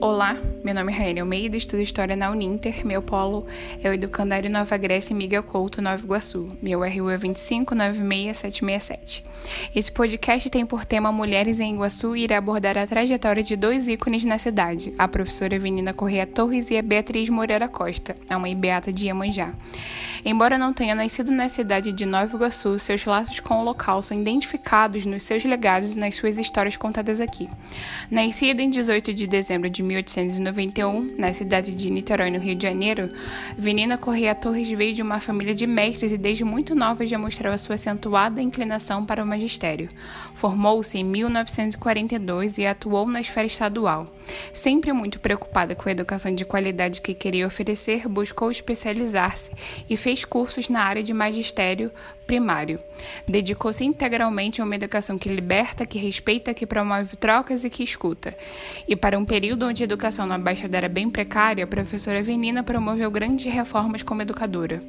Olá, meu nome é Raine Almeida, estudo História na Uninter. Meu polo é o Educandário Nova Grécia Miguel Couto, Nova Iguaçu. Meu RU é 2596767. Esse podcast tem por tema Mulheres em Iguaçu e irá abordar a trajetória de dois ícones na cidade, a professora Avenida Correia Torres e a Beatriz Moreira Costa, a mãe beata de Iemanjá. Embora não tenha nascido na cidade de Nova Iguaçu, seus laços com o local são identificados nos seus legados e nas suas histórias contadas aqui. Nascida em 18 de dezembro de 1891, na cidade de Niterói, no Rio de Janeiro, Venina Correia Torres veio de uma família de mestres e desde muito nova já mostrava sua acentuada inclinação para o magistério. Formou-se em 1942 e atuou na esfera estadual. Sempre muito preocupada com a educação de qualidade que queria oferecer, buscou especializar-se e fez cursos na área de magistério primário. Dedicou-se integralmente a uma educação que liberta, que respeita, que promove trocas e que escuta. E para um período onde a educação na Baixada era bem precária, a professora Venina promoveu grandes reformas como educadora.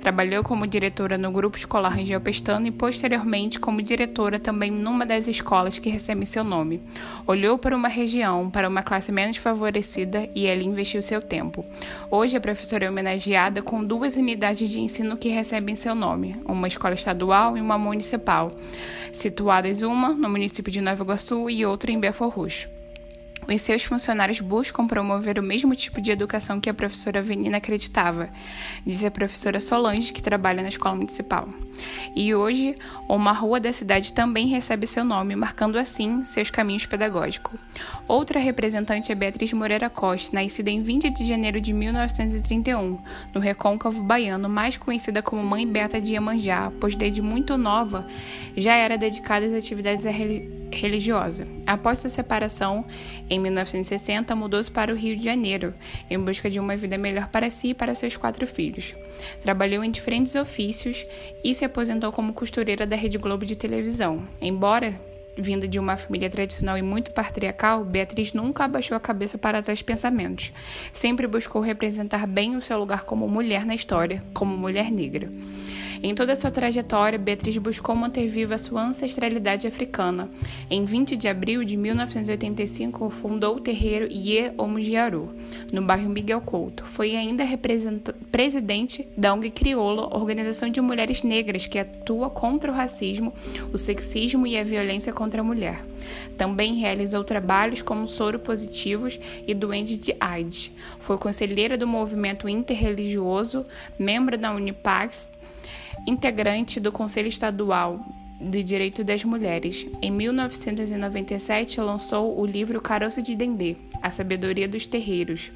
Trabalhou como diretora no grupo escolar Rangel Pestana e posteriormente como diretora também numa das escolas que recebe seu nome. Olhou para uma região, para uma classe menos favorecida e ali investiu seu tempo. Hoje a professora é homenageada com duas unidades de ensino que recebem seu nome, uma escola estadual e uma municipal, situadas uma no município de Nova Iguaçu e outra em Belfor Roxo. Os seus funcionários buscam promover o mesmo tipo de educação que a professora Venina acreditava, diz a professora Solange, que trabalha na escola municipal. E hoje, uma rua da cidade também recebe seu nome, marcando assim seus caminhos pedagógicos. Outra representante é Beatriz Moreira Costa, nascida em 20 de janeiro de 1931, no recôncavo baiano, mais conhecida como Mãe Beta de Iemanjá, pois desde muito nova já era dedicada às atividades religiosas. Após sua separação, em 1960, mudou-se para o Rio de Janeiro, em busca de uma vida melhor para si e para seus quatro filhos. Trabalhou em diferentes ofícios e se aposentou como costureira da Rede Globo de televisão. Embora vinda de uma família tradicional e muito patriarcal, Beatriz nunca abaixou a cabeça para tais pensamentos. Sempre buscou representar bem o seu lugar como mulher na história, como mulher negra. Em toda sua trajetória, Beatriz buscou manter viva sua ancestralidade africana. Em 20 de abril de 1985, fundou o terreiro Ye Omugiaru, no bairro Miguel Couto. Foi ainda presidente da ONG Crioula, organização de mulheres negras que atua contra o racismo, o sexismo e a violência contra a mulher. Também realizou trabalhos como soro positivos e doentes de AIDS. Foi conselheira do movimento interreligioso, membro da Unipax integrante do Conselho Estadual de Direito das Mulheres. Em 1997, lançou o livro Caroço de Dendê, A Sabedoria dos Terreiros.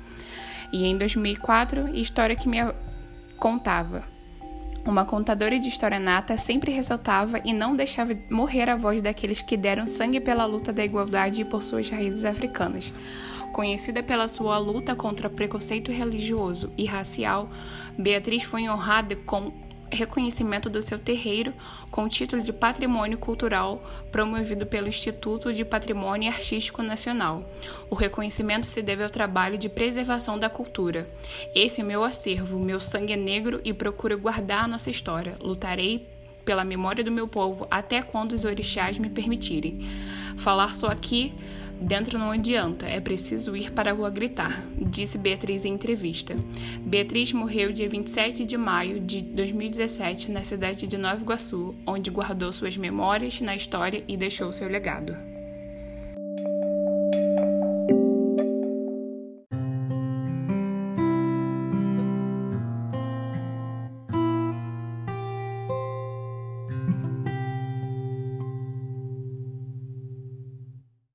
E em 2004, História que me contava. Uma contadora de história nata sempre ressaltava e não deixava morrer a voz daqueles que deram sangue pela luta da igualdade e por suas raízes africanas. Conhecida pela sua luta contra preconceito religioso e racial, Beatriz foi honrada com reconhecimento do seu terreiro com o título de Patrimônio Cultural promovido pelo Instituto de Patrimônio Artístico Nacional. O reconhecimento se deve ao trabalho de preservação da cultura. Esse é meu acervo, meu sangue é negro e procuro guardar a nossa história. Lutarei pela memória do meu povo até quando os orixás me permitirem. Falar só aqui Dentro não adianta, é preciso ir para a rua gritar, disse Beatriz em entrevista. Beatriz morreu dia 27 de maio de 2017 na cidade de Nova Iguaçu, onde guardou suas memórias na história e deixou seu legado.